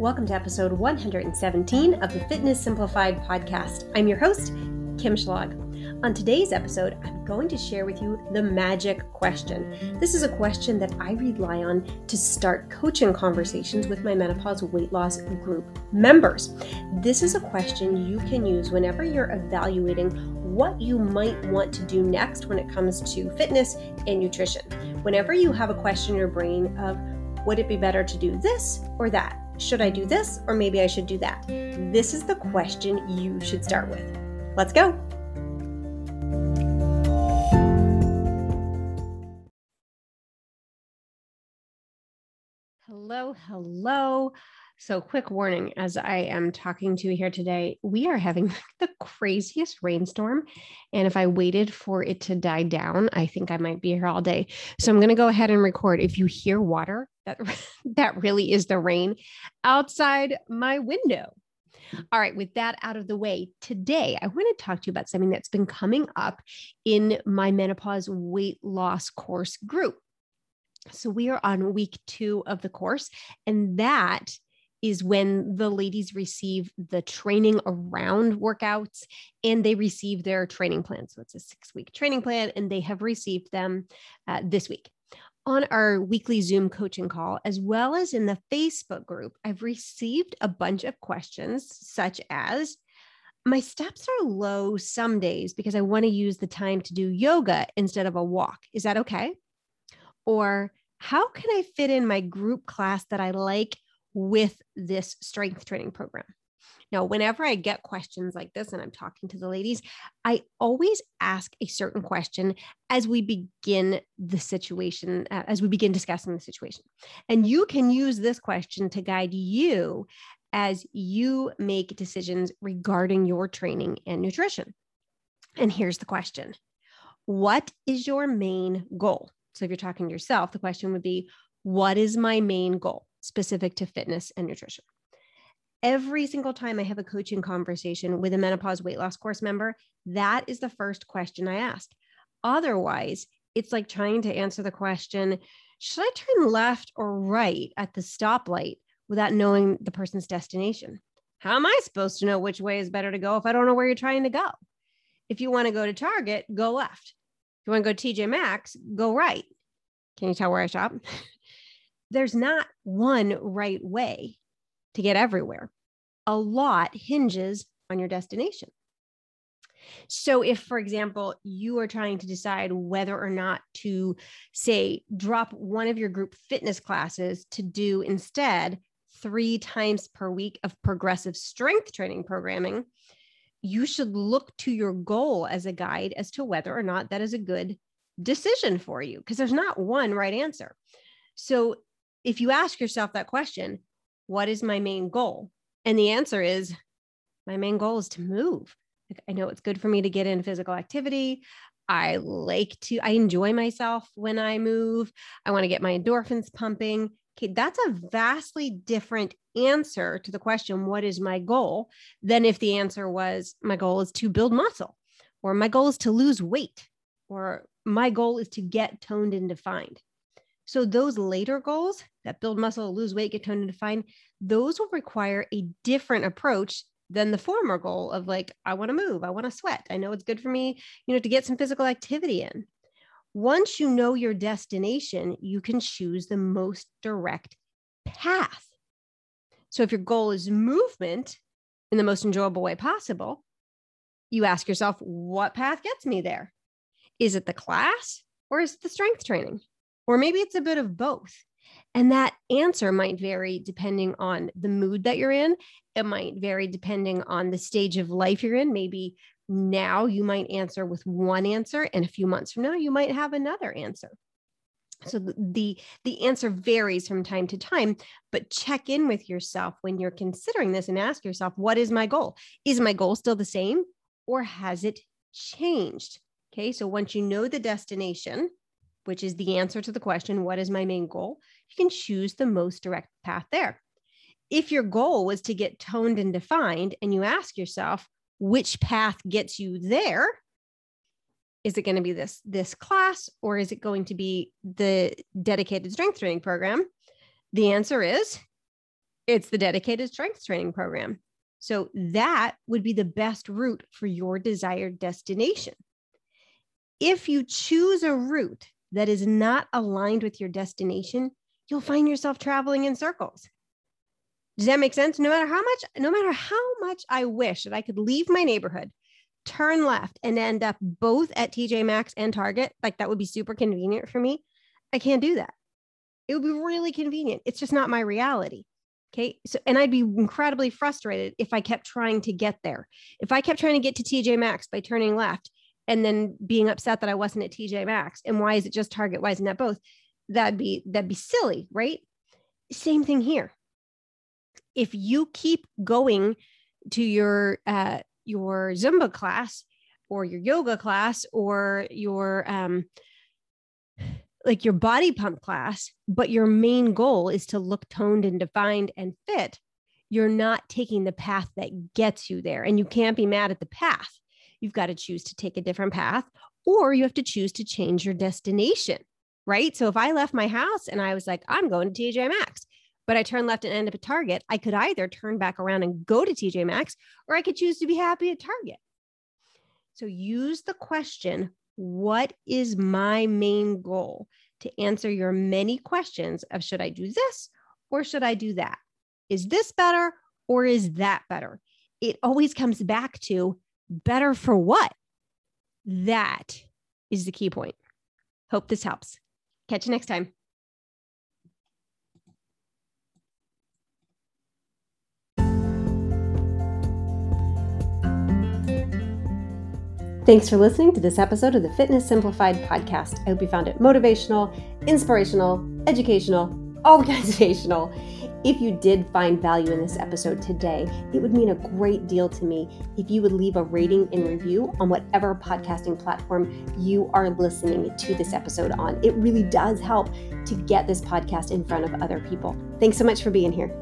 Welcome to episode 117 of the Fitness Simplified podcast. I'm your host, Kim Schlag. On today's episode, I'm going to share with you the magic question. This is a question that I rely on to start coaching conversations with my menopause weight loss group members. This is a question you can use whenever you're evaluating what you might want to do next when it comes to fitness and nutrition. Whenever you have a question in your brain of, would it be better to do this or that? Should I do this or maybe I should do that? This is the question you should start with. Let's go. Hello, hello. So, quick warning as I am talking to you here today, we are having the craziest rainstorm. And if I waited for it to die down, I think I might be here all day. So, I'm going to go ahead and record. If you hear water, that, that really is the rain outside my window. All right, with that out of the way, today I want to talk to you about something that's been coming up in my menopause weight loss course group. So, we are on week two of the course, and that is when the ladies receive the training around workouts and they receive their training plan. So, it's a six week training plan, and they have received them uh, this week on our weekly Zoom coaching call, as well as in the Facebook group, I've received a bunch of questions such as My steps are low some days because I want to use the time to do yoga instead of a walk. Is that okay? Or how can I fit in my group class that I like with this strength training program? Now, whenever I get questions like this and I'm talking to the ladies, I always ask a certain question as we begin the situation, uh, as we begin discussing the situation. And you can use this question to guide you as you make decisions regarding your training and nutrition. And here's the question What is your main goal? So if you're talking to yourself, the question would be, What is my main goal specific to fitness and nutrition? every single time I have a coaching conversation with a menopause weight loss course member, that is the first question I ask. Otherwise, it's like trying to answer the question should I turn left or right at the stoplight without knowing the person's destination? How am I supposed to know which way is better to go if I don't know where you're trying to go? If you want to go to Target, go left. If you want to go to TJ Maxx, go right. Can you tell where I shop? There's not one right way to get everywhere. A lot hinges on your destination. So, if, for example, you are trying to decide whether or not to, say, drop one of your group fitness classes to do instead three times per week of progressive strength training programming, you should look to your goal as a guide as to whether or not that is a good decision for you, because there's not one right answer. So, if you ask yourself that question, what is my main goal? And the answer is my main goal is to move. I know it's good for me to get in physical activity. I like to, I enjoy myself when I move. I want to get my endorphins pumping. Okay, that's a vastly different answer to the question, what is my goal? Than if the answer was, my goal is to build muscle, or my goal is to lose weight, or my goal is to get toned and defined. So those later goals that build muscle, lose weight, get toned and defined, those will require a different approach than the former goal of like, I want to move, I want to sweat. I know it's good for me, you know, to get some physical activity in. Once you know your destination, you can choose the most direct path. So if your goal is movement in the most enjoyable way possible, you ask yourself, what path gets me there? Is it the class or is it the strength training? Or maybe it's a bit of both. And that answer might vary depending on the mood that you're in. It might vary depending on the stage of life you're in. Maybe now you might answer with one answer, and a few months from now, you might have another answer. So the, the answer varies from time to time, but check in with yourself when you're considering this and ask yourself, what is my goal? Is my goal still the same or has it changed? Okay, so once you know the destination, which is the answer to the question, What is my main goal? You can choose the most direct path there. If your goal was to get toned and defined, and you ask yourself, which path gets you there? Is it going to be this, this class or is it going to be the dedicated strength training program? The answer is It's the dedicated strength training program. So that would be the best route for your desired destination. If you choose a route that is not aligned with your destination, you'll find yourself traveling in circles. Does that make sense? No matter how much, no matter how much I wish that I could leave my neighborhood, turn left, and end up both at TJ Maxx and Target, like that would be super convenient for me. I can't do that. It would be really convenient. It's just not my reality. Okay. So, and I'd be incredibly frustrated if I kept trying to get there. If I kept trying to get to TJ Maxx by turning left and then being upset that I wasn't at TJ Maxx and why is it just Target? Why isn't that both? That'd be, that'd be silly, right? Same thing here. If you keep going to your, uh, your Zumba class or your yoga class or your, um, like your body pump class, but your main goal is to look toned and defined and fit, you're not taking the path that gets you there. And you can't be mad at the path. You've got to choose to take a different path, or you have to choose to change your destination, right? So if I left my house and I was like, I'm going to TJ Maxx, but I turn left and end up at Target, I could either turn back around and go to TJ Maxx, or I could choose to be happy at Target. So use the question what is my main goal to answer your many questions of should I do this or should I do that? Is this better or is that better? It always comes back to better for what? That is the key point. Hope this helps. Catch you next time. Thanks for listening to this episode of the Fitness Simplified podcast. I hope you found it motivational, inspirational, educational, organizational. If you did find value in this episode today, it would mean a great deal to me if you would leave a rating and review on whatever podcasting platform you are listening to this episode on. It really does help to get this podcast in front of other people. Thanks so much for being here.